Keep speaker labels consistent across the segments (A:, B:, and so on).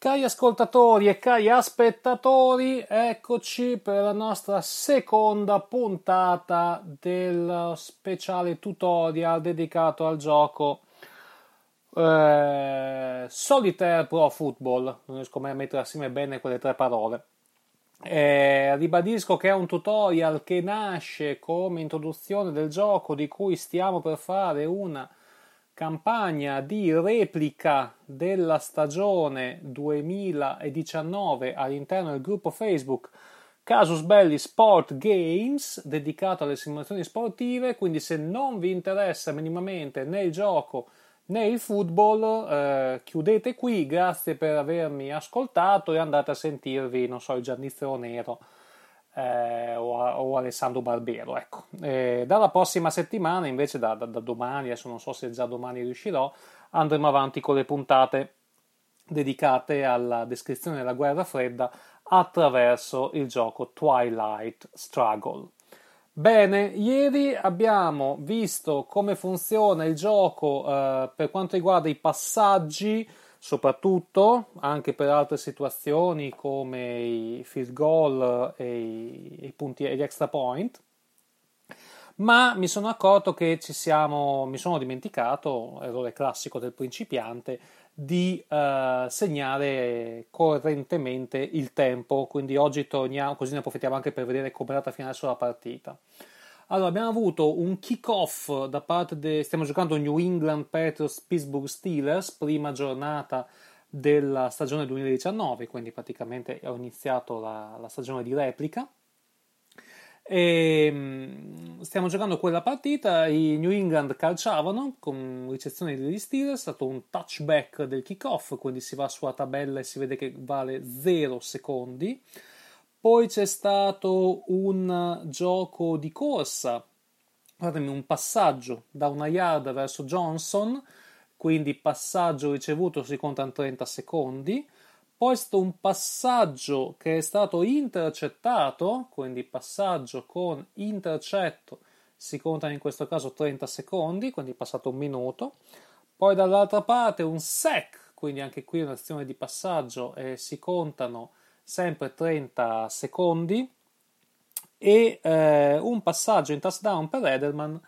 A: Cari ascoltatori e cari aspettatori, eccoci per la nostra seconda puntata del speciale tutorial dedicato al gioco eh, Solitaire Pro Football. Non riesco mai a mettere assieme bene quelle tre parole. Eh, ribadisco che è un tutorial che nasce come introduzione del gioco di cui stiamo per fare una campagna di replica della stagione 2019 all'interno del gruppo Facebook Casus Belli Sport Games dedicato alle simulazioni sportive, quindi se non vi interessa minimamente né il gioco né il football, eh, chiudete qui, grazie per avermi ascoltato e andate a sentirvi, non so, il Giannizzero Nero eh, o, o, Alessandro Barbero. Ecco. Dalla prossima settimana, invece, da, da, da, domani, adesso non so se già domani riuscirò, andremo avanti con le puntate dedicate alla descrizione della guerra fredda attraverso il gioco Twilight Struggle. Bene, ieri abbiamo visto come funziona il gioco eh, per quanto riguarda i passaggi soprattutto anche per altre situazioni come i field goal e i, punti e gli extra point ma mi sono accorto che ci siamo, mi sono dimenticato, errore classico del principiante, di uh, segnare correntemente il tempo, quindi oggi torniamo, così ne approfittiamo anche per vedere come è andata finale sulla partita. Allora, abbiamo avuto un kick-off da parte de... stiamo giocando New England Patriots Pittsburgh Steelers, prima giornata della stagione 2019, quindi praticamente ho iniziato la, la stagione di replica. E ehm, stiamo giocando quella partita, i New England calciavano con ricezione degli Steelers, è stato un touchback del kickoff, quindi si va sulla tabella e si vede che vale 0 secondi. Poi c'è stato un gioco di corsa, guardami, un passaggio da una yard verso Johnson, quindi passaggio ricevuto si contano 30 secondi. Poi è stato un passaggio che è stato intercettato, quindi passaggio con intercetto si contano in questo caso 30 secondi, quindi è passato un minuto. Poi dall'altra parte un sec, quindi anche qui un'azione di passaggio e si contano sempre 30 secondi e eh, un passaggio in touchdown per Edelman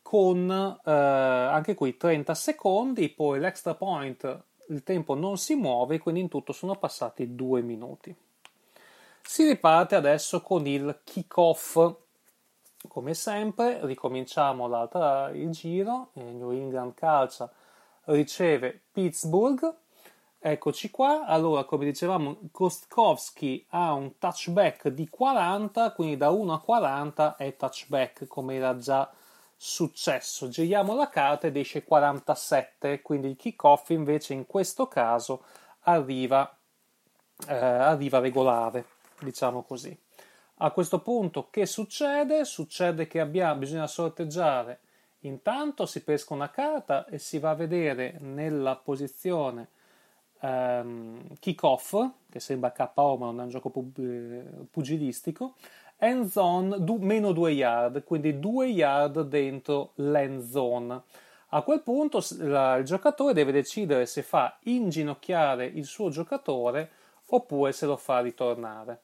A: con eh, anche qui 30 secondi, poi l'extra point il tempo non si muove, quindi in tutto sono passati due minuti. Si riparte adesso con il kick-off. Come sempre, ricominciamo il giro. New England calcia riceve Pittsburgh Eccoci qua, allora come dicevamo Kostkowski ha un touchback di 40, quindi da 1 a 40 è touchback come era già successo. Giriamo la carta ed esce 47, quindi il kickoff invece in questo caso arriva, eh, arriva regolare, diciamo così. A questo punto che succede? Succede che abbiamo, bisogna sorteggiare, intanto si pesca una carta e si va a vedere nella posizione um, kick-off, che sembra KO ma non è un gioco pug- pugilistico, end zone du- meno 2 yard, quindi 2 yard dentro l'end zone. A quel punto la, il giocatore deve decidere se fa inginocchiare il suo giocatore oppure se lo fa ritornare.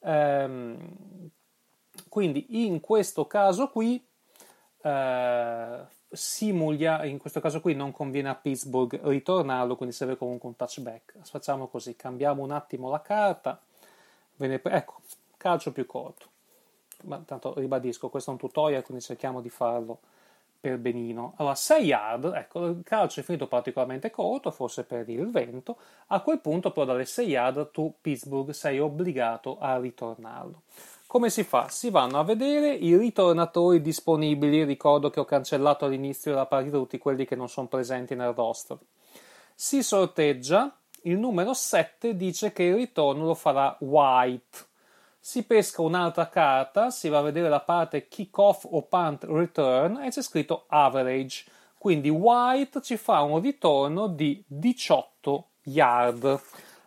A: Um, quindi in questo caso qui uh, simula, in questo caso qui non conviene a Pittsburgh ritornarlo, quindi serve comunque un touchback. Facciamo così, cambiamo un attimo la carta, ne, ecco, calcio più corto. Ma tanto ribadisco, questo è un tutorial, quindi cerchiamo di farlo per benino. Allora, 6 yard, ecco, il calcio è finito particolarmente corto, forse per il vento. A quel punto, però, dalle 6 yard tu, Pittsburgh, sei obbligato a ritornarlo. Come si fa? Si vanno a vedere i ritornatori disponibili. Ricordo che ho cancellato all'inizio della partita tutti quelli che non sono presenti nel roster. Si sorteggia. Il numero 7 dice che il ritorno lo farà White. Si pesca un'altra carta, si va a vedere la parte kick-off o punt return e c'è scritto average. Quindi White ci fa un ritorno di 18 yard.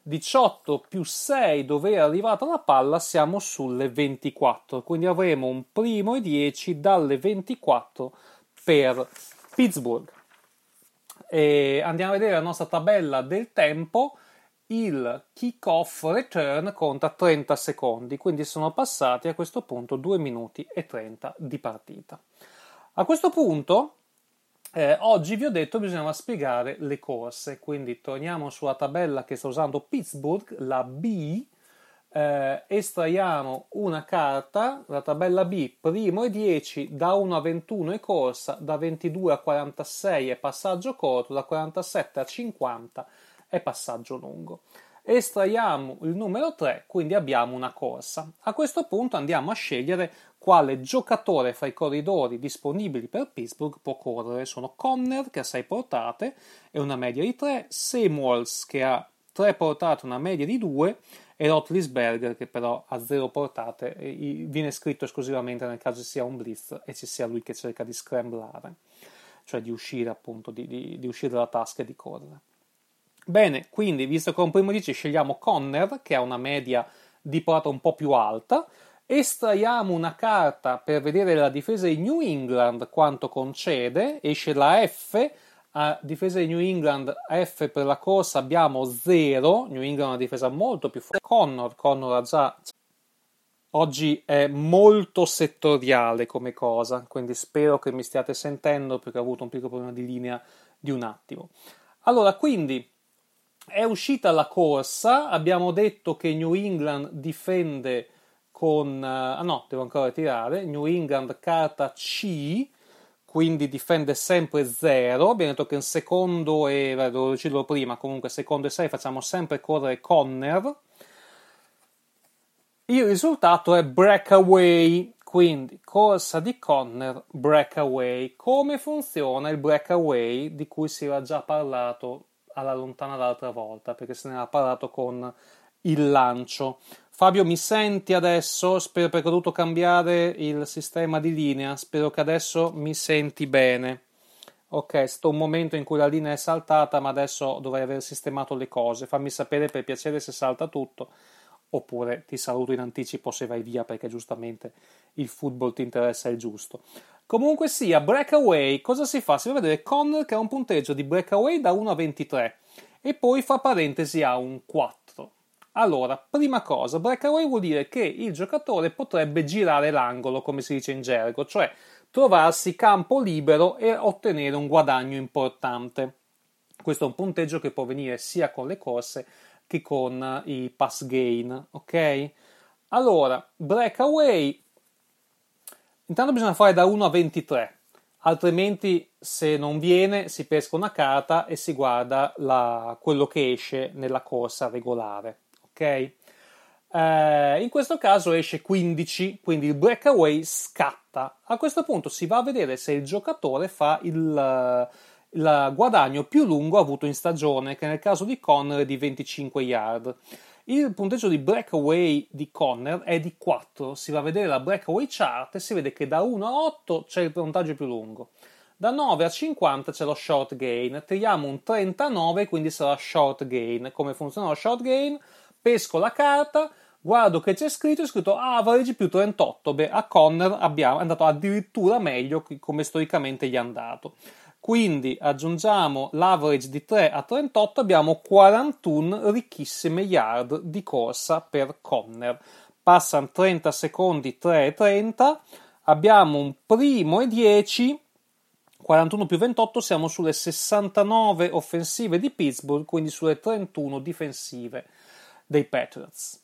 A: 18 più 6 dove è arrivata la palla siamo sulle 24, quindi avremo un primo e 10 dalle 24 per Pittsburgh. E andiamo a vedere la nostra tabella del tempo. Il kick-off return conta 30 secondi, quindi sono passati a questo punto 2 minuti e 30 di partita. A questo punto eh, oggi vi ho detto che bisognava spiegare le corse, quindi torniamo sulla tabella che sto usando Pittsburgh, la B, eh, estraiamo una carta, la tabella B, primo e 10, da 1 a 21 è corsa, da 22 a 46 è passaggio corto, da 47 a 50 è passaggio lungo estraiamo il numero 3, quindi abbiamo una corsa. A questo punto andiamo a scegliere quale giocatore fra i corridori disponibili per Pittsburgh può correre. Sono Conner che ha 6 portate e una media di 3, Samuels che ha 3 portate e una media di 2 e Rotlisberger che però ha 0 portate viene scritto esclusivamente nel caso sia un blitz e ci sia lui che cerca di scramblare, cioè di uscire appunto, di, di, di uscire dalla tasca e di correre. Bene, quindi visto che un primo 10 scegliamo Conner, che ha una media di porata un po' più alta, estraiamo una carta per vedere la difesa di New England quanto concede, esce la F, a difesa di New England F per la corsa abbiamo 0, New England ha una difesa molto più forte, Connor, Connor ha già Oggi è molto settoriale come cosa, quindi spero che mi stiate sentendo perché ho avuto un piccolo problema di linea di un attimo. Allora, quindi è uscita la corsa, abbiamo detto che New England difende con... ah no, devo ancora tirare, New England carta C, quindi difende sempre 0, abbiamo detto che in secondo e... devo deciderlo prima, comunque secondo e 6 facciamo sempre correre Conner. Il risultato è breakaway, quindi corsa di Conner, breakaway. Come funziona il breakaway di cui si era già parlato alla lontana l'altra volta, perché se ne ha parlato con il lancio. Fabio, mi senti adesso? Spero perché ho dovuto cambiare il sistema di linea. Spero che adesso mi senti bene. Ok, è stato un momento in cui la linea è saltata, ma adesso dovrei aver sistemato le cose. Fammi sapere per piacere se salta tutto, oppure ti saluto in anticipo se vai via perché giustamente il football ti interessa il giusto. Comunque sia, breakaway, cosa si fa? Si va a vedere Connor che ha un punteggio di breakaway da 1 a 23 e poi fa parentesi a un 4. Allora, prima cosa, breakaway vuol dire che il giocatore potrebbe girare l'angolo, come si dice in gergo, cioè trovarsi campo libero e ottenere un guadagno importante. Questo è un punteggio che può venire sia con le corse che con i pass gain, ok? Allora, breakaway Intanto bisogna fare da 1 a 23, altrimenti se non viene si pesca una carta e si guarda la, quello che esce nella corsa regolare. Ok? Eh, in questo caso esce 15, quindi il breakaway scatta. A questo punto si va a vedere se il giocatore fa il, il guadagno più lungo avuto in stagione, che nel caso di Conner è di 25 yard. Il punteggio di breakaway di Conner è di 4. Si va a vedere la breakaway chart e si vede che da 1 a 8 c'è il punteggio più lungo. Da 9 a 50 c'è lo short gain. Tiriamo un 39, quindi sarà short gain. Come funziona lo short gain? Pesco la carta, guardo che c'è scritto, è scritto average più 38. Beh, a Conner abbiamo, è andato addirittura meglio come storicamente gli è andato. Quindi aggiungiamo l'average di 3 a 38, abbiamo 41 ricchissime yard di corsa per Conner. Passano 30 secondi 3 e 30, abbiamo un primo e 10, 41 più 28 siamo sulle 69 offensive di Pittsburgh, quindi sulle 31 difensive dei Patriots.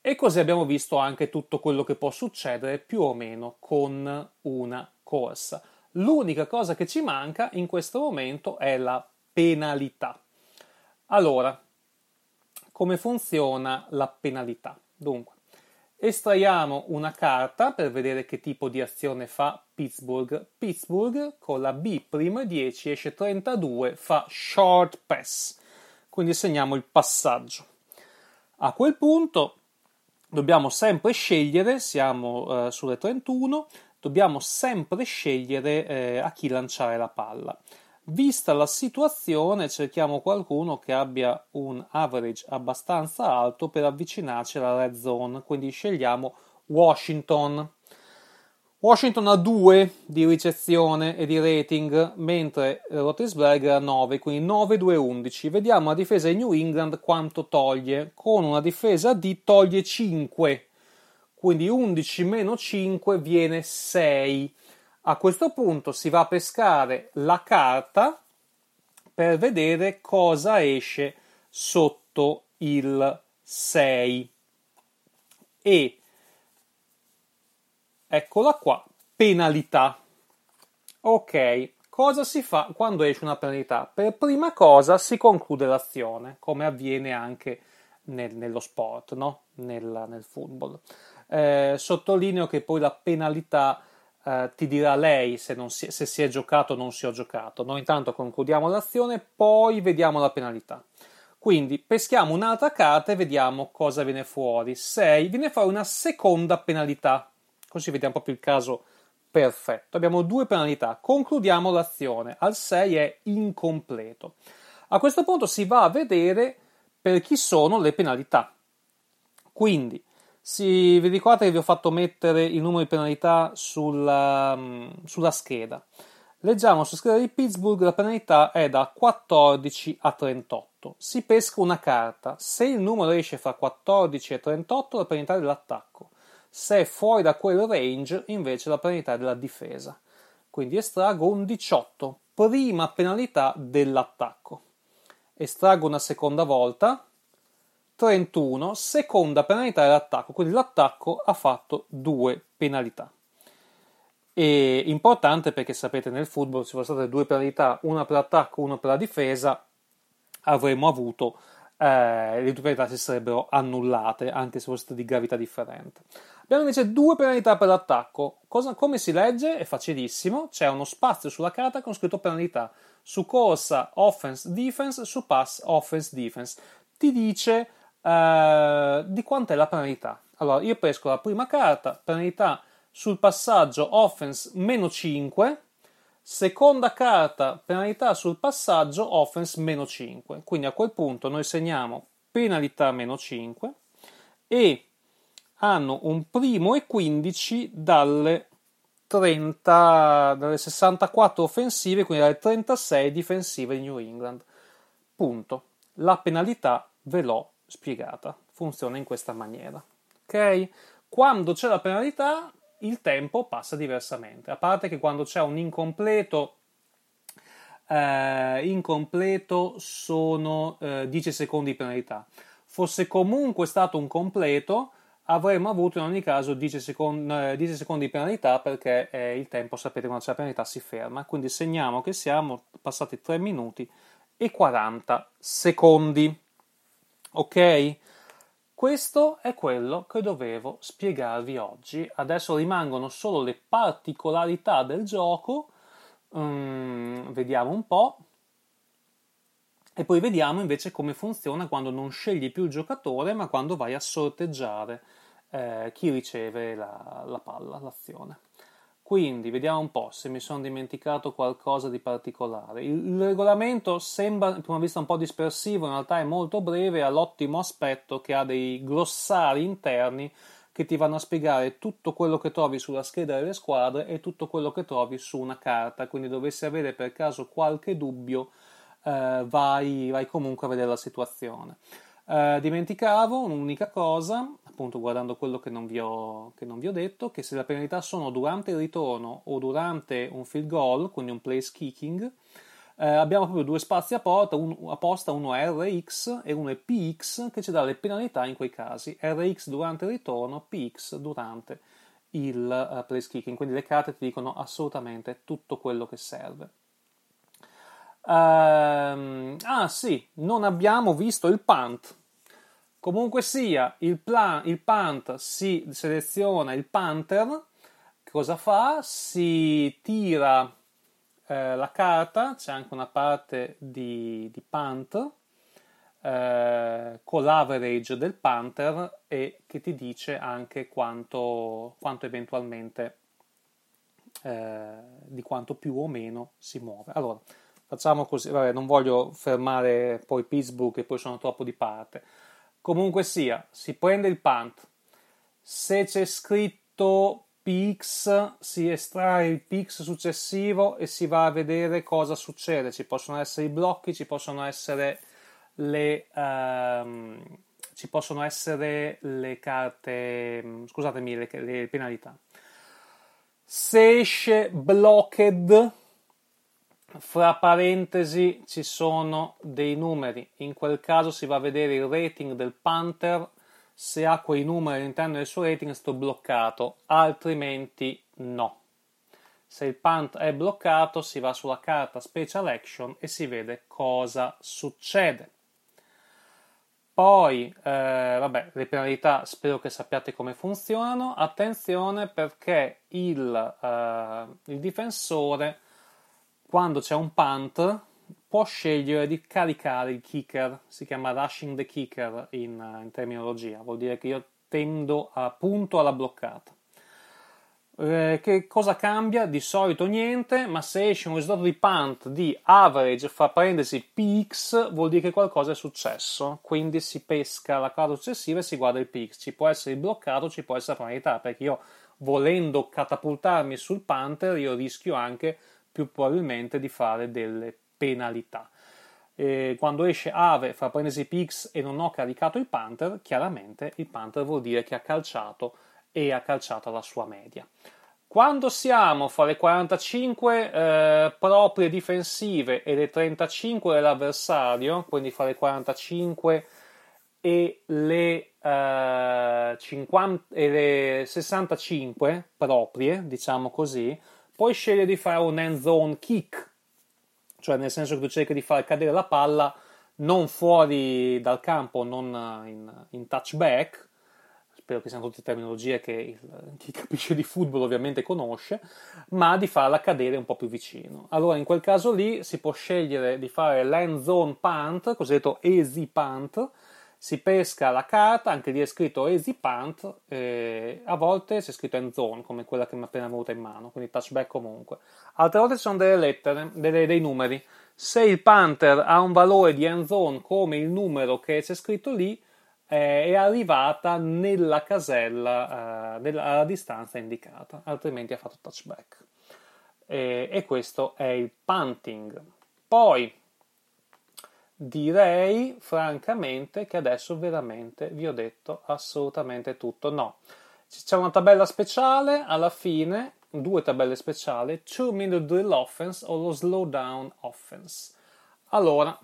A: E così abbiamo visto anche tutto quello che può succedere più o meno con una corsa. L'unica cosa che ci manca in questo momento è la penalità. Allora, come funziona la penalità? Dunque, estraiamo una carta per vedere che tipo di azione fa Pittsburgh. Pittsburgh con la B prima 10 esce 32, fa short pass. Quindi segniamo il passaggio. A quel punto dobbiamo sempre scegliere, siamo eh, sulle 31, dobbiamo sempre scegliere eh, a chi lanciare la palla. Vista la situazione, cerchiamo qualcuno che abbia un average abbastanza alto per avvicinarci alla red zone, quindi scegliamo Washington. Washington ha 2 di ricezione e di rating, mentre Rotisberger ha 9, quindi 9-2-11. Vediamo la difesa di New England quanto toglie. Con una difesa D toglie 5, quindi 11 meno 5 viene 6. A questo punto si va a pescare la carta per vedere cosa esce sotto il 6. E eccola qua, penalità. Ok, cosa si fa quando esce una penalità? Per prima cosa si conclude l'azione, come avviene anche nel, nello sport, no? nel, nel football. Eh, sottolineo che poi la penalità eh, ti dirà lei se, si, se, si, è giocato o non si è giocato. Noi intanto concludiamo l'azione, poi vediamo la penalità. Quindi peschiamo un'altra carta e vediamo cosa viene fuori. 6 viene fuori una seconda penalità. Così vediamo proprio il caso perfetto. Abbiamo due penalità. Concludiamo l'azione. Al 6 è incompleto. A questo punto si va a vedere per chi sono le penalità. Quindi sì, vi ricordate che vi ho fatto mettere il numero di penalità sulla, mm, sulla scheda. Leggiamo sulla scheda di Pittsburgh la penalità è da 14 a 38. Si pesca una carta. Se il numero esce fra 14 e 38, la penalità è dell'attacco. Se è fuori da quel range, invece la penalità è della difesa. Quindi estraggo un 18, prima penalità dell'attacco. Estraggo una seconda volta, 31, seconda penalità dell'attacco, quindi l'attacco ha fatto due penalità. E importante perché sapete nel football ci sono state due penalità, una per l'attacco, una per la difesa, avremmo avuto eh, le due penalità si sarebbero annullate anche se fossero di gravità differente. Abbiamo invece due penalità per l'attacco. Cosa, come si legge? È facilissimo, c'è uno spazio sulla carta con scritto penalità. Su corsa offense defense, su pass offense defense. Ti dice Uh, di quant'è la penalità. Allora, io pesco la prima carta, penalità sul passaggio offense meno 5, seconda carta, penalità sul passaggio offense meno 5. Quindi a quel punto noi segniamo penalità meno 5 e hanno un primo e 15 dalle 30, dalle 64 offensive, quindi dalle 36 difensive di New England. Punto. La penalità ve l'ho spiegata. Funziona in questa maniera. Ok? Quando c'è la penalità, il tempo passa diversamente. A parte che quando c'è un incompleto, eh, incompleto sono eh, 10 secondi di penalità. Fosse comunque stato un completo, avremmo avuto in ogni caso 10 secondi, eh, 10 secondi di penalità perché eh, il tempo, sapete, quando c'è la penalità si ferma. Quindi segniamo che siamo passati 3 minuti e 40 secondi. Ok? Questo è quello che dovevo spiegarvi oggi. Adesso rimangono solo le particolarità del gioco. Um, vediamo un po'. E poi vediamo invece come funziona quando non scegli più il giocatore, ma quando vai a sorteggiare eh, chi riceve la, la palla, l'azione. Quindi vediamo un po' se mi sono dimenticato qualcosa di particolare. Il, il, regolamento sembra a prima vista un po' dispersivo, in realtà è molto breve, ha l'ottimo aspetto che ha dei glossari interni che ti vanno a spiegare tutto quello che trovi sulla scheda delle squadre e tutto quello che trovi su una carta. Quindi dovessi avere per caso qualche dubbio, eh, vai, vai comunque a vedere la situazione. Eh, dimenticavo un'unica cosa, appunto guardando quello che non, ho, che non, vi ho, detto, che se le penalità sono durante il ritorno o durante un field goal, quindi un place kicking, eh, abbiamo proprio due spazi a porta, un, apposta, uno è RX e uno è PX che ci dà le penalità in quei casi, RX durante il ritorno, PX durante il uh, place kicking, quindi le carte ti dicono assolutamente tutto quello che serve. Uh, ah sì, non abbiamo visto il punt. Comunque sia, il, plan, il punt si seleziona il punter, cosa fa? Si tira eh, la carta, c'è anche una parte di, di punt eh, con l'average del punter e che ti dice anche quanto, quanto eventualmente eh, di quanto più o meno si muove. Allora, facciamo così, vabbè, non voglio fermare poi Pittsburgh e poi sono troppo di parte. Comunque sia, si prende il punt, se c'è scritto PX si estrae il PX successivo e si va a vedere cosa succede. Ci possono essere i blocchi, ci possono essere le, um, ci possono essere le carte, scusatemi, le, le penalità. Se esce blocked, fra parentesi ci sono dei numeri, in quel caso si va a vedere il rating del punter, se ha quei numeri all'interno del suo rating è stato bloccato, altrimenti no. Se il punt è bloccato si va sulla carta Special Action e si vede cosa succede. Poi, eh, vabbè, le penalità spero che sappiate come funzionano. Attenzione perché il, eh, il difensore, quando c'è un punt, può scegliere di caricare il kicker. Si chiama rushing the kicker in, in terminologia. Vuol dire che io tendo a punto alla bloccata. Eh, che cosa cambia? Di solito niente, ma se esce un risultato di punt di average fra parentesi PX vuol dire che qualcosa è successo, quindi si pesca la carta successiva e si guarda il PX. Ci può essere bloccato, ci può essere la penalità, perché io volendo catapultarmi sul punter io rischio anche più probabilmente di fare delle penalità. Eh, quando esce ave fra parentesi PX e non ho caricato il punter, chiaramente il punter vuol dire che ha calciato e ha calciato la sua media. Quando siamo fra le 45 eh, proprie difensive e le 35 dell'avversario, quindi fra le 45 e le, eh, 50, e le 65 proprie, diciamo così, puoi scegliere di fare un end zone kick, cioè nel senso che tu cerchi di far cadere la palla non fuori dal campo, non in, in touchback, spero che siano tutte terminologie che il, chi capisce di football ovviamente conosce, ma di farla cadere un po' più vicino. Allora in quel caso lì si può scegliere di fare l'end zone punt, cosiddetto easy punt, si pesca la carta, anche lì è scritto easy punt, eh, a volte c'è scritto end zone, come quella che mi è appena venuta in mano, quindi touchback comunque. Altre volte ci sono delle lettere, delle, dei numeri. Se il punter ha un valore di end zone come il numero che c'è scritto lì, eh, è arrivata nella casella eh, della, alla distanza indicata, altrimenti ha fatto touchback. E questo è il punting. Poi direi francamente che adesso veramente vi ho detto assolutamente tutto. No, c'è una tabella speciale alla fine, due tabelle speciali, 2 minute drill offense o lo slow down offense. Allora,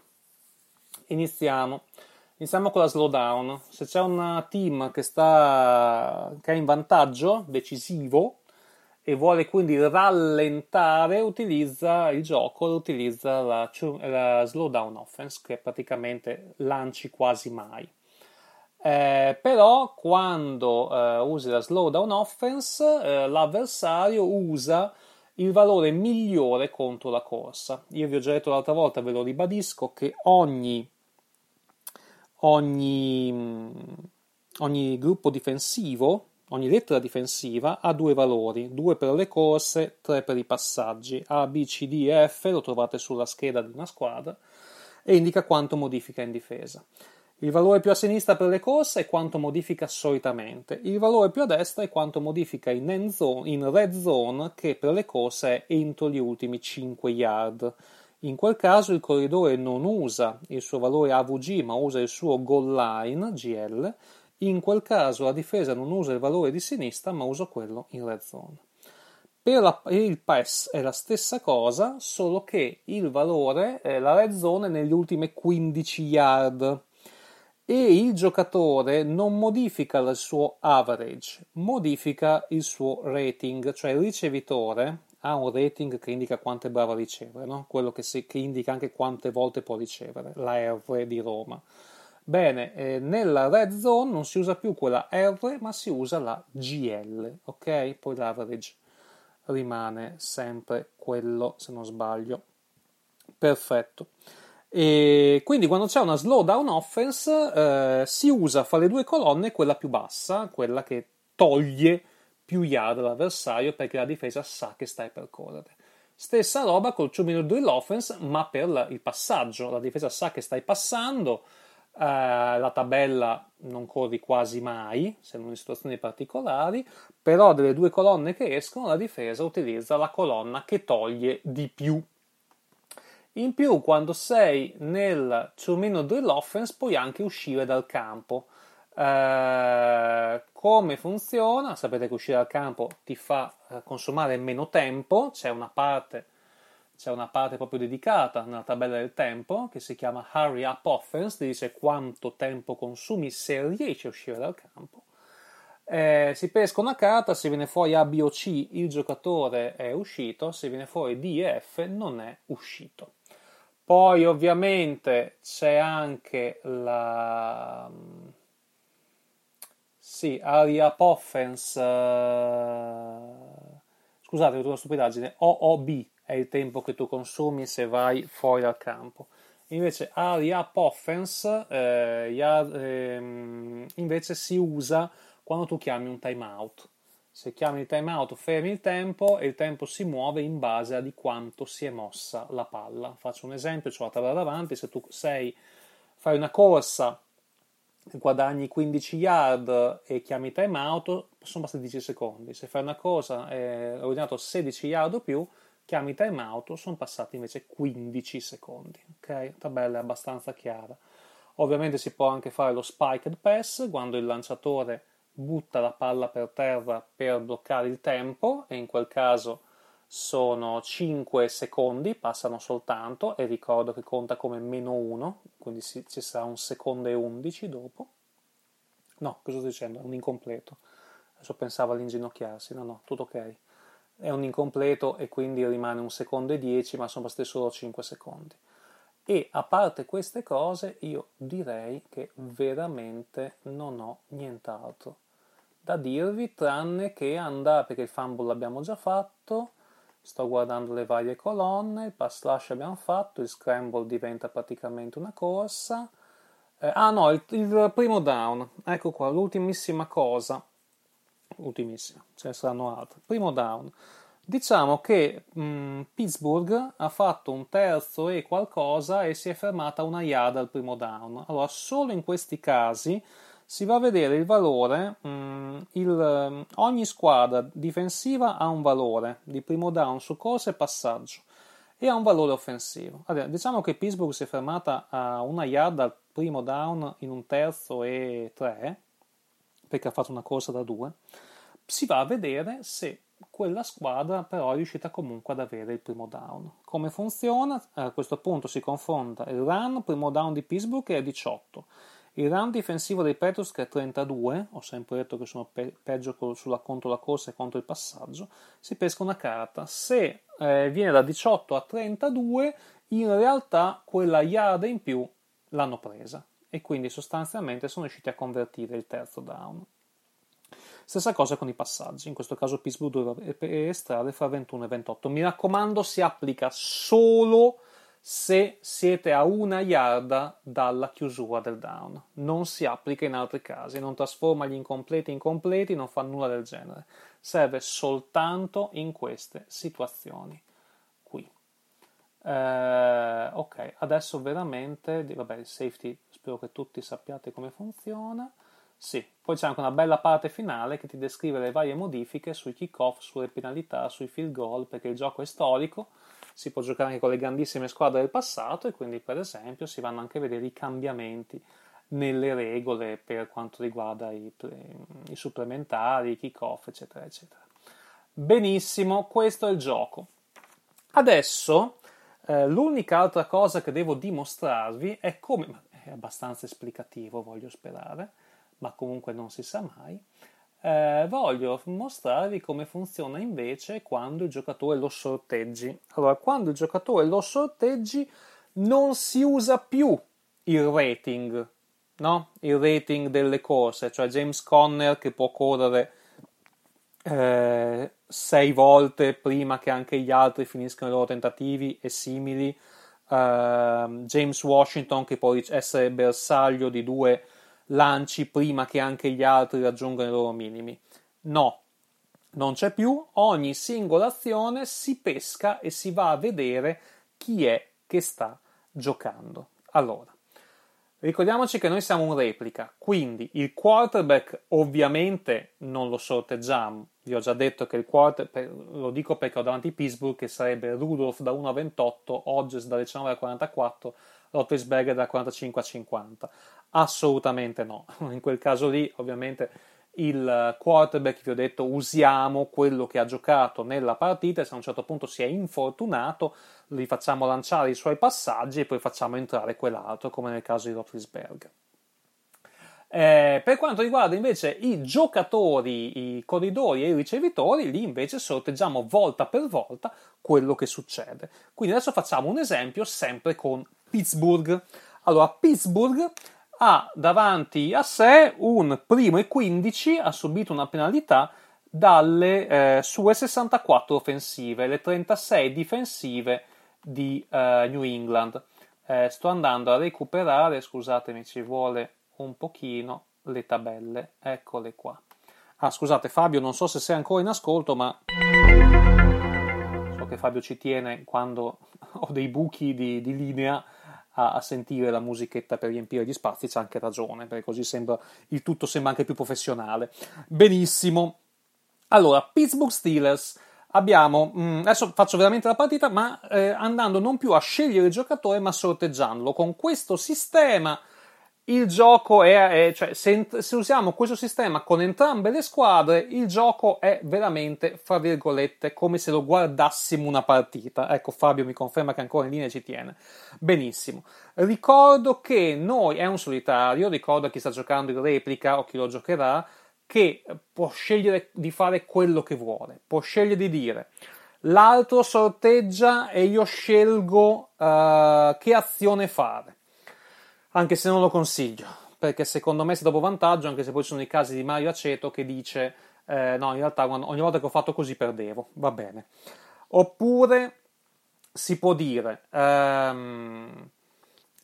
A: iniziamo. Iniziamo con la slowdown. Se c'è un team che, sta, che è in vantaggio decisivo e vuole quindi rallentare, utilizza il gioco, utilizza la, la slowdown offense, che praticamente lanci quasi mai. Eh, però quando eh, usi la slowdown offense, eh, l'avversario usa il valore migliore contro la corsa. Io vi ho già detto l'altra volta, ve lo ribadisco, che ogni ogni, ogni gruppo difensivo, ogni lettera difensiva ha due valori, due per le corse, tre per i passaggi. A, B, C, D e F lo trovate sulla scheda di una squadra e indica quanto modifica in difesa. Il valore più a sinistra per le corse è quanto modifica solitamente. Il valore più a destra è quanto modifica in, zone, in red zone, che per le corse è entro gli ultimi 5 yard. In quel caso il corridore non usa il suo valore AVG ma usa il suo goal line GL, in quel caso la difesa non usa il valore di sinistra ma usa quello in red zone. Per la, il pass è la stessa cosa, solo che il valore, eh, la red zone è negli ultimi 15 yard. e il giocatore non modifica il suo average, modifica il suo rating, cioè il ricevitore ha un rating che indica quanto è bravo a ricevere, no? quello che, si, che, indica anche quante volte può ricevere, la R di Roma. Bene, eh, nella red zone non si usa più quella R, ma si usa la GL, ok? Poi l'average rimane sempre quello, se non sbaglio. Perfetto. E quindi quando c'è una slowdown offense eh, si usa fra le due colonne quella più bassa, quella che toglie più yard all'avversario perché la difesa sa che stai per correre. Stessa roba col 2 minute drill offense, ma per il passaggio. La difesa sa che stai passando, la tabella non corri quasi mai, se non in situazioni particolari, però delle due colonne che escono la difesa utilizza la colonna che toglie di più. In più, quando sei nel 2 minute drill offense, puoi anche uscire dal campo. Eh, come funziona? Sapete che uscire dal campo ti fa eh, consumare meno tempo, c'è una parte c'è una parte proprio dedicata nella tabella del tempo che si chiama Hurry Up Offense, ti dice quanto tempo consumi se riesci a uscire dal campo. Eh, si pesca una carta, se viene fuori A, B o C il giocatore è uscito, se viene fuori D e F non è uscito. Poi ovviamente c'è anche la sì, Aria Poffens. Uh... Scusate, ho detto una stupidaggine. OOB è il tempo che tu consumi se vai fuori dal campo. Invece Aria Poffens eh, eh, invece si usa quando tu chiami un timeout. Se chiami il timeout fermi il tempo e il tempo si muove in base a di quanto si è mossa la palla. Faccio un esempio, ho la tabella davanti, se tu sei, fai una corsa guadagni 15 yard e chiami time out, sono bastati 10 secondi. Se fai una cosa e hai guadagnato 16 yard o più, chiami time out, sono passati invece 15 secondi. Ok? Tabella abbastanza chiara. Ovviamente si può anche fare lo spiked pass quando il lanciatore butta la palla per terra per bloccare il tempo e in quel caso sono 5 secondi, passano soltanto e ricordo che conta come meno 1, quindi ci sarà un secondo e 11 dopo. No, cosa sto dicendo? Un incompleto. Adesso pensavo all'inginocchiarsi, no, no, tutto ok. È un incompleto e quindi rimane un secondo e 10, ma sono bastati solo 5 secondi. E a parte queste cose, io direi che veramente non ho nient'altro da dirvi, tranne che andare, perché il fumble l'abbiamo già fatto, sto guardando le varie colonne, il pass slash abbiamo fatto, il scramble diventa praticamente una corsa. Eh, ah no, il, il, primo down, ecco qua, l'ultimissima cosa, ultimissima, ce ne saranno altre. Primo down, diciamo che mh, mm, Pittsburgh ha fatto un terzo e qualcosa e si è fermata una yard al primo down. Allora, solo in questi casi si va a vedere il valore, mh, mm, il, mm, ogni squadra difensiva ha un valore di primo down su corsa e passaggio e ha un valore offensivo. Allora, diciamo che Pittsburgh si è fermata a una yard al primo down in un terzo e tre, perché ha fatto una corsa da due, si va a vedere se quella squadra però è riuscita comunque ad avere il primo down. Come funziona? A questo punto si confronta il run, primo down di Pittsburgh è 18 il round difensivo dei Patriots che è 32, ho sempre detto che sono pe- peggio sulla, contro la corsa e contro il passaggio, si pesca una carta. Se eh, viene da 18 a 32, in realtà quella yard in più l'hanno presa e quindi sostanzialmente sono riusciti a convertire il terzo down. Stessa cosa con i passaggi, in questo caso Pittsburgh doveva estrarre fra 21 e 28. Mi raccomando, si applica solo se siete a una yarda dalla chiusura del down. Non si applica in altri casi, non trasforma gli incompleti in completi, non fa nulla del genere. Serve soltanto in queste situazioni qui. Eh, ok, adesso veramente, vabbè, il safety, spero che tutti sappiate come funziona. Sì, poi c'è anche una bella parte finale che ti descrive le varie modifiche sui kick-off, sulle penalità, sui field goal, perché il gioco è storico si può giocare anche con le grandissime squadre del passato e quindi per esempio si vanno anche a vedere i cambiamenti nelle regole per quanto riguarda i, i supplementari, i kick-off, eccetera, eccetera. Benissimo, questo è il gioco. Adesso eh, l'unica altra cosa che devo dimostrarvi è come, è abbastanza esplicativo, voglio sperare, ma comunque non si sa mai. Eh, voglio mostrarvi come funziona invece quando il giocatore lo sorteggi. Allora, quando il giocatore lo sorteggi non si usa più il rating, no? Il rating delle corse, cioè James Conner che può correre eh, sei volte prima che anche gli altri finiscano i loro tentativi e simili. Uh, James Washington che può essere bersaglio di due lanci prima che anche gli altri raggiungano i loro minimi. No, non c'è più. Ogni singola azione si pesca e si va a vedere chi è che sta giocando. Allora, Ricordiamoci che noi siamo un replica, quindi il quarterback ovviamente non lo sorteggiamo. Vi ho già detto che il quarterback, lo dico perché ho davanti Pittsburgh, che sarebbe Rudolph da 1 a 28, Hodges da 19 a 44, Roethlisberger da 45 a 50. Assolutamente no. In quel caso lì, ovviamente, il quarterback, vi ho detto, usiamo quello che ha giocato nella partita e se a un certo punto si è infortunato, li facciamo lanciare i suoi passaggi e poi facciamo entrare quell'altro, come nel caso di Roethlisberger. Eh, per quanto riguarda invece i giocatori, i corridori e i ricevitori, lì invece sorteggiamo volta per volta quello che succede. Quindi adesso facciamo un esempio sempre con Pittsburgh. Allora, Pittsburgh ha davanti a sé un primo e 15, ha subito una penalità dalle eh, sue 64 offensive, le 36 difensive di eh, New England. Eh, sto andando a recuperare, scusatemi, ci vuole un pochino le tabelle, eccole qua. Ah, scusate Fabio, non so se sei ancora in ascolto, ma so che Fabio ci tiene quando ho dei buchi di, di linea a, a, sentire la musichetta per riempire gli spazi, c'ha anche ragione, perché così sembra, il tutto sembra anche più professionale. Benissimo. Allora, Pittsburgh Steelers. Abbiamo, mm, adesso faccio veramente la partita, ma eh, andando non più a scegliere il giocatore, ma sorteggiandolo. Con questo sistema il gioco è, è cioè, se, se, usiamo questo sistema con entrambe le squadre, il gioco è veramente, fra virgolette, come se lo guardassimo una partita. Ecco, Fabio mi conferma che ancora in linea ci tiene. Benissimo. Ricordo che noi, è un solitario, ricordo a chi sta giocando in replica o chi lo giocherà, che può scegliere di fare quello che vuole, può scegliere di dire l'altro sorteggia e io scelgo uh, che azione fare anche se non lo consiglio, perché secondo me si dopo vantaggio, anche se poi ci sono i casi di Mario Aceto che dice eh, no, in realtà ogni volta che ho fatto così perdevo, va bene. Oppure si può dire ehm,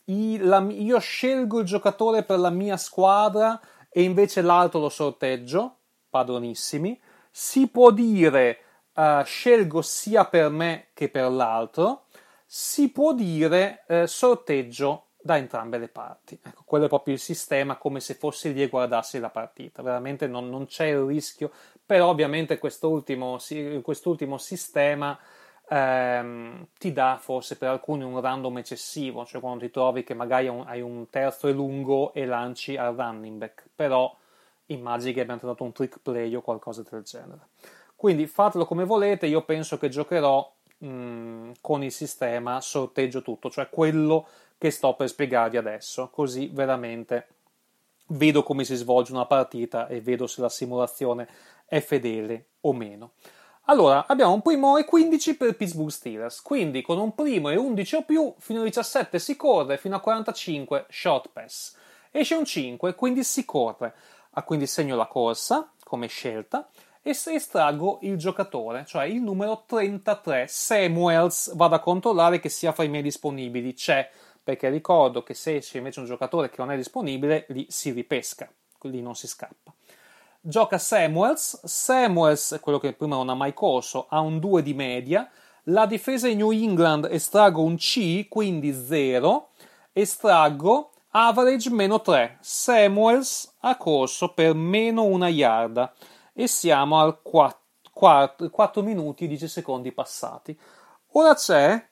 A: io scelgo il giocatore per la mia squadra e invece l'altro lo sorteggio, padronissimi. Si può dire uh, scelgo sia per me che per l'altro. Si può dire uh, sorteggio da entrambe le parti. Ecco, quello è proprio il sistema, come se fossi lì e guardassi la partita. Veramente non, non c'è il rischio, però ovviamente quest'ultimo, quest'ultimo sistema ehm, ti dà forse per alcuni un random eccessivo, cioè quando ti trovi che magari hai un terzo e lungo e lanci al running back, però immagini che abbiamo trovato un trick play o qualcosa del genere. Quindi fatelo come volete, io penso che giocherò mh, con il sistema sorteggio tutto, cioè quello che sto per spiegarvi adesso, così veramente vedo come si svolge una partita e vedo se la simulazione è fedele o meno. Allora, abbiamo un primo e 15 per Pittsburgh Steelers, quindi con un primo e 11 o più, fino a 17 si corre, fino a 45 short pass. Esce un 5, quindi si corre. Ah, quindi segno la corsa come scelta e estraggo il giocatore, cioè il numero 33, Samuels. Vado a controllare che sia fra i miei disponibili. C'è perché ricordo che se c'è invece un giocatore che non è disponibile, lì si ripesca, lì non si scappa. Gioca Samuels, Samuels, quello che prima non ha mai corso, ha un 2 di media, la difesa di New England estraggo un C, quindi 0, estraggo average meno 3, Samuels ha corso per meno una yarda. E siamo al 4, 4, 4 minuti e 10 secondi passati. Ora c'è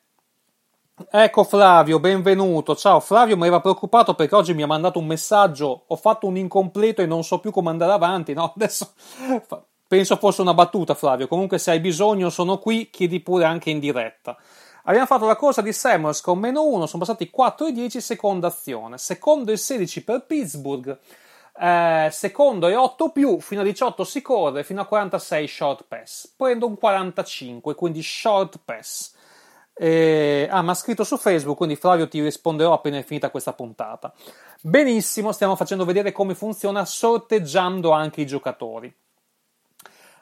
A: Ecco Flavio, benvenuto. Ciao Flavio, mi era preoccupato perché oggi mi ha mandato un messaggio. Ho fatto un incompleto e non so più come andare avanti. No, adesso penso fosse una battuta, Flavio. Comunque, se hai bisogno, sono qui. Chiedi pure anche in diretta. Abbiamo fatto la corsa di Samuels con meno 1, sono passati 4 e 10, seconda azione. Secondo e 16 per Pittsburgh, eh, secondo e 8 più, fino a 18 si corre, fino a 46 short pass. Prendo un 45, quindi short pass. Eh, ah, mi ha scritto su Facebook, quindi Flavio ti risponderò appena è finita questa puntata. Benissimo, stiamo facendo vedere come funziona sorteggiando anche i giocatori.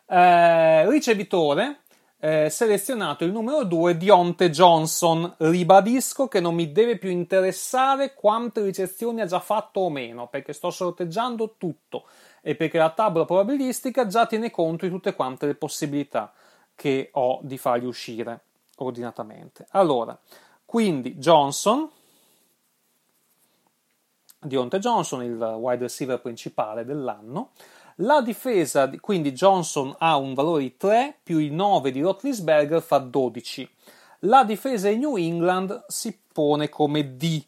A: Eh, ricevitore, eh, selezionato il numero 2 Dionte Johnson. Ribadisco che non mi deve più interessare quante ricezioni ha già fatto o meno, perché sto sorteggiando tutto e perché la tavola probabilistica già tiene conto di tutte quante le possibilità che ho di fargli uscire ordinatamente. Allora, quindi Johnson, Dionte Johnson, il wide receiver principale dell'anno, la difesa, quindi Johnson ha un valore di 3 più il 9 di Rotlisberger fa 12. La difesa di New England si pone come D,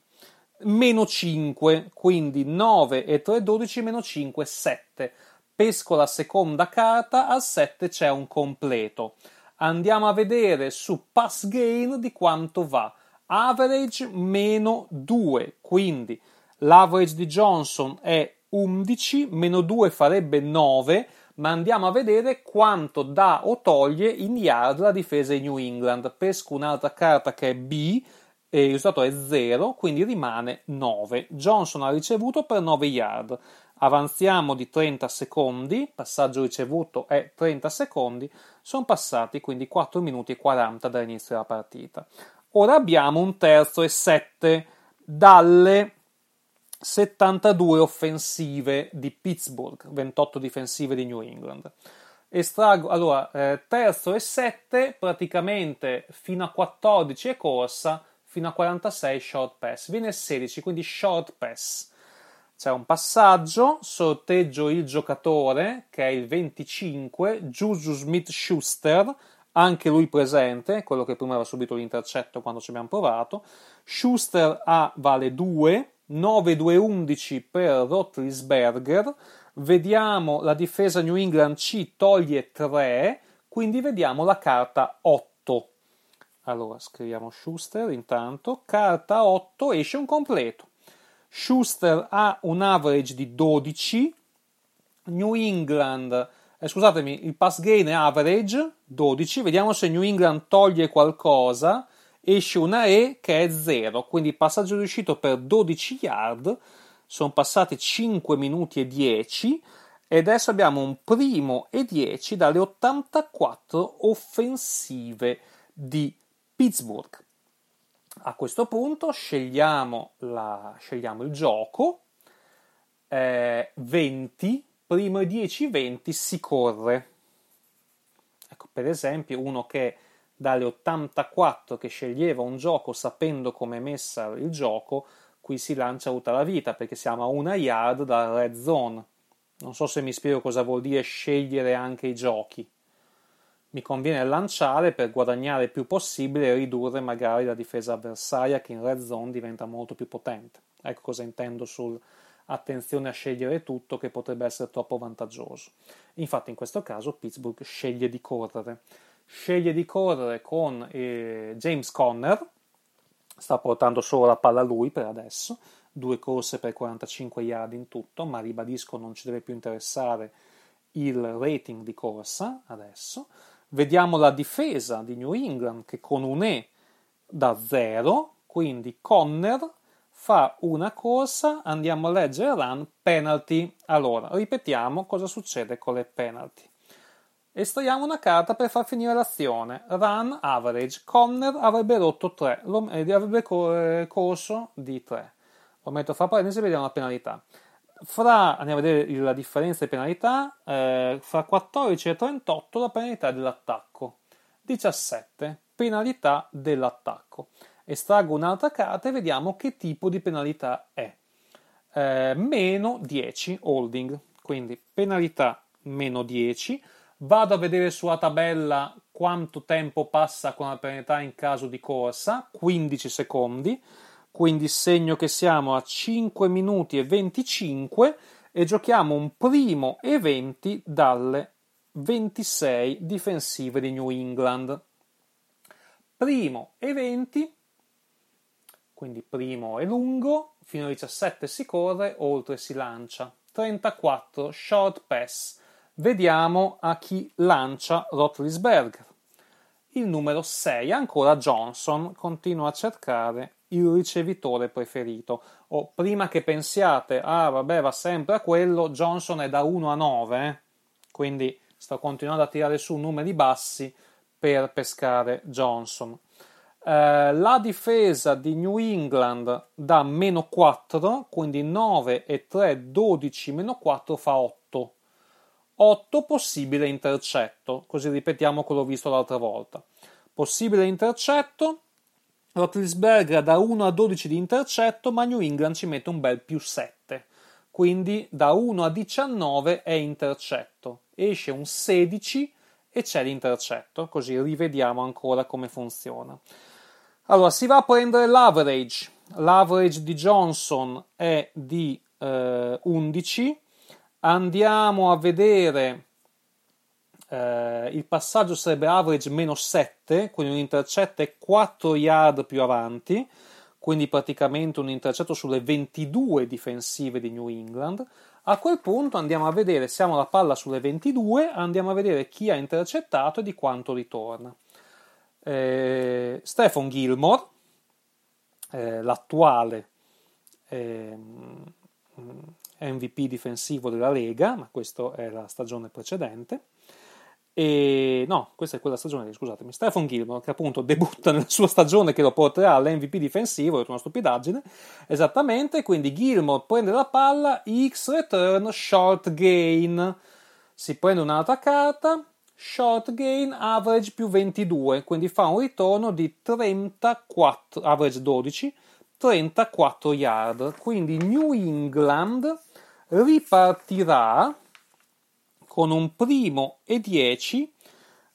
A: meno 5, quindi 9 e 3, 12, meno 5, 7. Pesco la seconda carta, al 7 c'è un completo. Andiamo a vedere su pass gain di quanto va. Average meno 2, quindi l'average di Johnson è 11, meno 2 farebbe 9, ma andiamo a vedere quanto dà o toglie in yard la difesa di New England. Pesco un'altra carta che è B, e il risultato è 0, quindi rimane 9. Johnson ha ricevuto per 9 yard. Avanziamo di 30 secondi, passaggio ricevuto è 30 secondi, sono passati quindi 4 minuti e 40 dall'inizio della partita. Ora abbiamo un terzo e 7 dalle 72 offensive di Pittsburgh, 28 difensive di New England. Estraggo, allora, eh, terzo e 7, praticamente fino a 14 è corsa, fino a 46 short pass. Viene 16, quindi short pass. C'è un passaggio, sorteggio il giocatore, che è il 25, Juju Smith-Schuster, anche lui presente, quello che prima aveva subito l'intercetto quando ci abbiamo provato. Schuster A vale 2, 9-2-11 per Rotlisberger. Vediamo la difesa New England C toglie 3, quindi vediamo la carta 8. Allora scriviamo Schuster intanto. Carta 8 esce un completo. Schuster ha un average di 12. New England, eh, scusatemi, il pass gain è average 12. Vediamo se New England toglie qualcosa esce una E che è 0, quindi passaggio riuscito per 12 yard, sono passati 5 minuti e 10 e adesso abbiamo un primo e 10 dalle 84 offensive di Pittsburgh. A questo punto scegliamo, la, scegliamo il gioco, eh, 20, primo e 10, 20 si corre. Ecco, per esempio, uno che dalle 84 che sceglieva un gioco sapendo come è messa il gioco, qui si lancia tutta la vita perché siamo a una yard dalla red zone. Non so se mi spiego cosa vuol dire scegliere anche i giochi. Mi conviene lanciare per guadagnare il più possibile e ridurre magari la difesa avversaria che in red zone diventa molto più potente. Ecco cosa intendo sul attenzione a scegliere tutto che potrebbe essere troppo vantaggioso. Infatti in questo caso Pittsburgh sceglie di correre sceglie di correre con eh, James Conner, sta portando solo la palla lui per adesso, due corse per 45 yard in tutto, ma ribadisco non ci deve più interessare il rating di corsa adesso. Vediamo la difesa di New England che con un E da 0, quindi Conner fa una corsa, andiamo a leggere run, penalty. Allora, ripetiamo cosa succede con le penalty. Estraiamo una carta per far finire l'azione. Run average. Conner avrebbe rotto 3, lo, eh, avrebbe eh, corso di 3. Lo metto fra parentesi e vediamo la penalità. Fra, andiamo a vedere la differenza di penalità, eh, fra 14 e 38 la penalità dell'attacco. 17, penalità dell'attacco. Estraggo un'altra carta e vediamo che tipo di penalità è. Eh, meno 10 holding, quindi penalità meno 10 Vado a vedere sulla tabella quanto tempo passa con la penalità in caso di corsa, 15 secondi, quindi segno che siamo a 5 minuti e 25 e giochiamo un primo e 20 dalle 26 difensive di New England. primo e 20, quindi primo è lungo, fino a 17 si corre, oltre si lancia. 34 short pass. Vediamo a chi lancia Rotlisberger. Il numero 6 ancora Johnson continua a cercare il ricevitore preferito. O prima che pensiate, ah vabbè, va sempre a quello, Johnson è da 1 a 9, eh? quindi sto continuando a tirare su numeri bassi per pescare Johnson. Eh, la difesa di New England da meno 4, quindi 9 e 3, 12 meno 4 fa 8. 8 possibile intercetto, così ripetiamo quello visto l'altra volta. Possibile intercetto, Rotlisberger da 1 a 12 di intercetto, ma New England ci mette un bel più 7. Quindi da 1 a 19 è intercetto. Esce un 16 e c'è l'intercetto, così rivediamo ancora come funziona. Allora, si va a prendere l'average. L'average di Johnson è di eh, 11. Andiamo a vedere eh, il passaggio sarebbe average meno 7, quindi un intercetto è 4 yard più avanti, quindi praticamente un intercetto sulle 22 difensive di New England. A quel punto andiamo a vedere, siamo la palla sulle 22, andiamo a vedere chi ha intercettato e di quanto ritorna eh, Stephen Gilmore, eh, l'attuale eh, MVP difensivo della Lega, ma questa è la stagione precedente. E no, questa è quella stagione, scusatemi. Stephen Gilmore, che appunto debutta nella sua stagione che lo porterà all'MVP difensivo, è una stupidaggine. Esattamente, quindi Gilmore prende la palla, X return, short gain. Si prende un'altra carta, short gain average più 22, quindi fa un ritorno di 34, average 12, 34 yard. Quindi New England ripartirà con un primo e 10.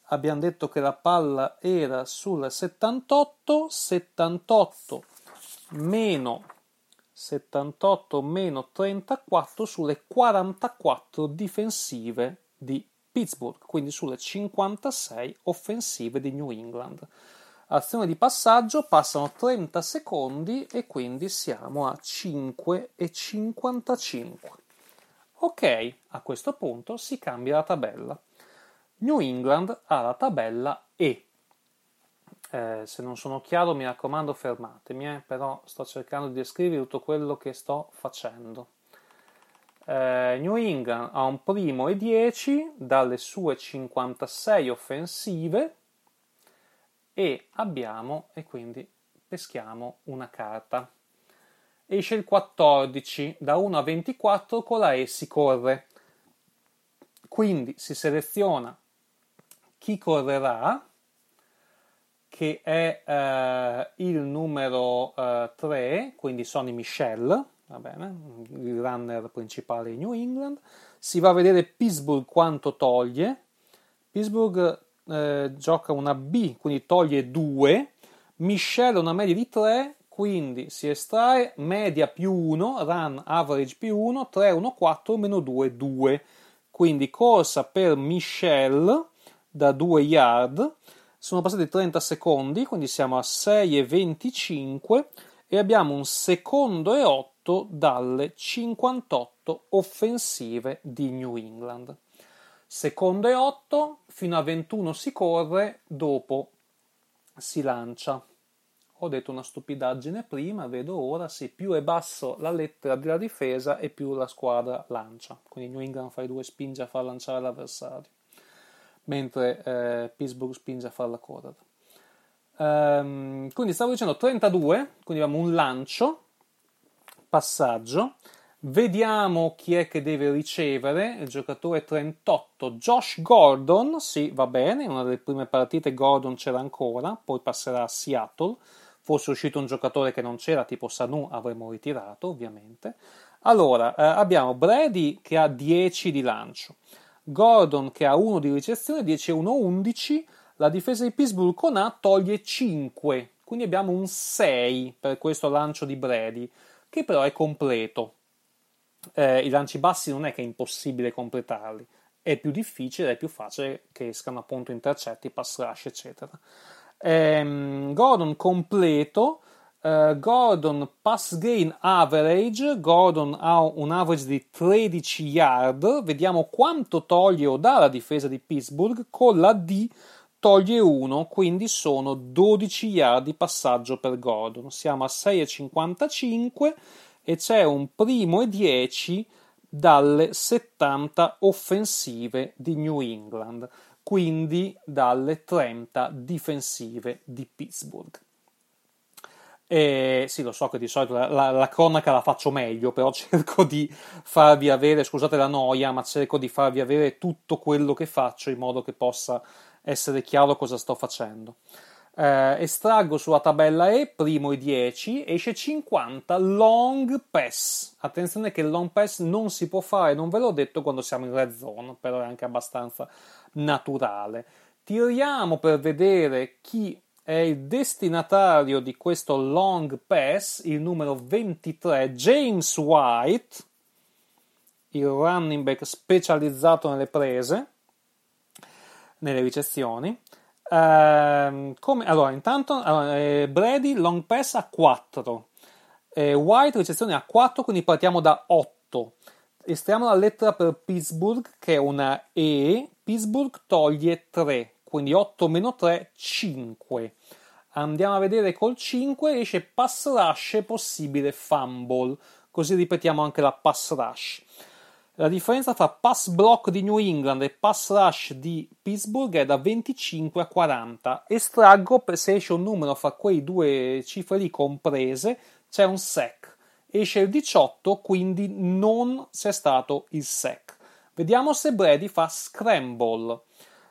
A: Abbiamo detto che la palla era sul 78, 78 meno 78 meno 34 sulle 44 difensive di Pittsburgh, quindi sulle 56 offensive di New England. Azione di passaggio, passano 30 secondi e quindi siamo a 5 e 55. Ok, a questo punto si cambia la tabella. New England ha la tabella E. Eh, se non sono chiaro, mi raccomando, fermatemi, eh, però sto cercando di descrivere tutto quello che sto facendo eh, New England ha un primo e 10 dalle sue 56 offensive e abbiamo e quindi peschiamo una carta. Esce il 14 da 1 a 24 con la E si corre. Quindi si seleziona chi correrà, che è eh, il numero eh, 3, quindi Sonny Michel va bene, il runner principale di New England. Si va a vedere Pittsburgh quanto toglie. Pittsburgh eh, gioca una B, quindi toglie 2. Michelle una media di 3, quindi si estrae media più 1, run average più 1, 3, 1, 4, meno 2, 2. Quindi corsa per Michelle da 2 yard. Sono passati 30 secondi, quindi siamo a 6 e 25 e abbiamo un secondo e 8 otto dalle 58 offensive di New England. Secondo e 8, fino a 21 si corre, dopo si lancia. Ho detto una stupidaggine prima, vedo ora, sì, più è basso la lettera della difesa e più la squadra lancia. Quindi New England fa i due spinge a far lanciare l'avversario, mentre eh, Pittsburgh spinge a farla correre. Um, quindi stavo dicendo 32, quindi abbiamo un lancio passaggio. Vediamo chi è che deve ricevere. Il giocatore 38, Josh Gordon. Sì, va bene. Una delle prime partite Gordon c'era ancora, poi passerà a Seattle. Fosse uscito un giocatore che non c'era, tipo Sanu, avremmo ritirato, ovviamente. Allora, eh, abbiamo Brady che ha 10 di lancio, Gordon che ha 1 di ricezione, 10 e 1, 11. La difesa di Pittsburgh con A toglie 5, quindi abbiamo un 6 per questo lancio di Brady che però è completo. Eh, I lanci bassi non è che è impossibile completarli, è più difficile, è più facile che escano appunto intercetti, pass rush, eccetera. Ehm, Gordon completo, eh, Gordon pass gain average, Gordon ha un average di 13 yard, vediamo quanto toglie o dà la difesa di Pittsburgh, con la D toglie 1, quindi sono 12 yard di passaggio per Gordon. Siamo a 6,55 e c'è un primo e 10 dalle 70 offensive di New England, quindi dalle 30 difensive di Pittsburgh. E sì, lo so che di solito la, la, la, cronaca la faccio meglio, però cerco di farvi avere, scusate la noia, ma cerco di farvi avere tutto quello che faccio in modo che possa essere chiaro cosa sto facendo. Eh, estraggo sulla tabella E, primo e 10, esce 50 long pass. Attenzione che il long pass non si può fare, non ve l'ho detto quando siamo in red zone, però è anche abbastanza naturale. Tiriamo per vedere chi è il destinatario di questo long pass, il numero 23, James White, il running back specializzato nelle prese nelle ricezioni. Eh, come, allora, intanto allora, eh, Brady long pass a 4, eh, White ricezione a 4, quindi partiamo da 8. Estraiamo la lettera per Pittsburgh che è una E, Pittsburgh toglie 3, quindi 8 meno 3, 5. Andiamo a vedere col 5, esce pass rush possibile fumble, così ripetiamo anche la pass rush. La differenza tra pass block di New England e pass rush di Pittsburgh è da 25 a 40. Estraggo se esce un numero fra quei due cifre lì comprese, c'è un sec. Esce il 18, quindi non c'è stato il sec. Vediamo se Brady fa scramble.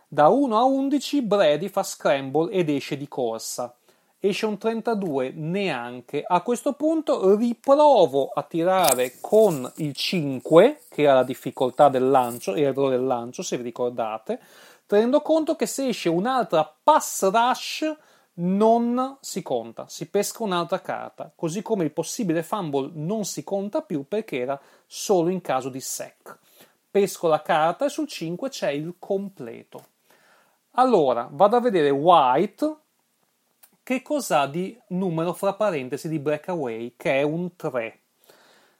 A: Da 1 a 11 Brady fa scramble ed esce di corsa esce un 32 neanche. A questo punto riprovo a tirare con il 5, che era la difficoltà del lancio, l'errore del lancio, se vi ricordate, tenendo conto che se esce un'altra pass rush non si conta, si pesca un'altra carta, così come il possibile fumble non si conta più perché era solo in caso di sec. Pesco la carta e sul 5 c'è il completo. Allora, vado a vedere White, che cos'ha di numero fra parentesi di breakaway, che è un 3.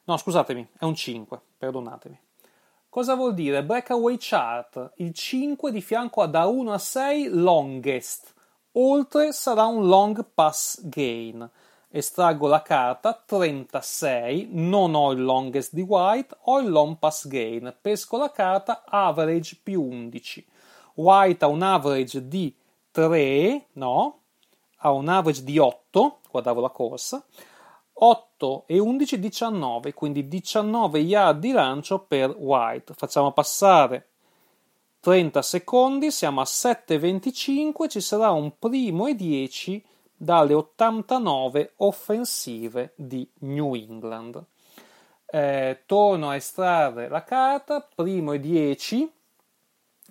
A: No, scusatemi, è un 5, perdonatemi. Cosa vuol dire? Breakaway chart, il 5 di fianco a da 1 a 6 longest, oltre sarà un long pass gain. Estraggo la carta 36, non ho il longest di white, ho il long pass gain. Pesco la carta average più 11. White ha un average di 3, no, ha un average di 8, guardavo la corsa, 8 e 11 19, quindi 19 yard di lancio per White. Facciamo passare 30 secondi, siamo a 7,25, ci sarà un primo e 10 dalle 89 offensive di New England. Eh, torno a estrarre la carta, primo e 10,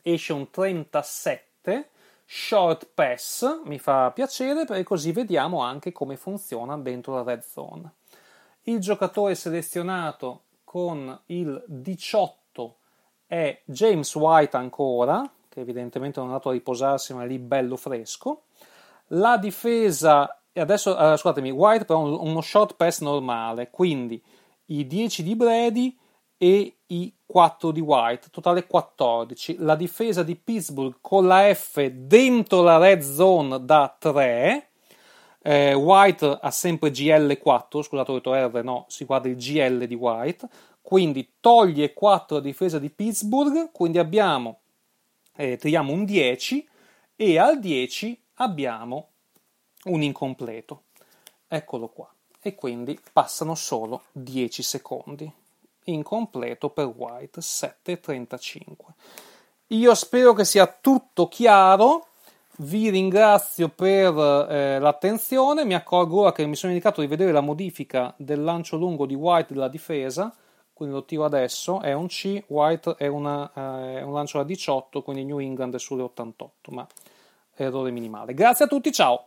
A: esce un 37, short pass mi fa piacere perché così vediamo anche come funziona dentro la red zone. Il giocatore selezionato con il 18 è James White ancora, che evidentemente non è andato a riposarsi ma è lì bello fresco. La difesa, e adesso eh, scusatemi, White però uno, short pass normale, quindi i 10 di Brady e i 4 di White, totale 14. La difesa di Pittsburgh con la F dentro la red zone da 3. Eh, White ha sempre GL4, scusate, ho detto R, no, si guarda il GL di White. Quindi toglie 4 la difesa di Pittsburgh, quindi abbiamo, eh, tiriamo un 10 e al 10 abbiamo un incompleto. Eccolo qua. E quindi passano solo 10 secondi incompleto per White 7.35. Io spero che sia tutto chiaro. Vi ringrazio per eh, l'attenzione. Mi accorgo ora che mi sono indicato di vedere la modifica del lancio lungo di White della difesa. Quindi lo tiro adesso. È un C. White è, una, eh, un lancio da 18, quindi New England è sulle 88. Ma errore minimale. Grazie a tutti, ciao!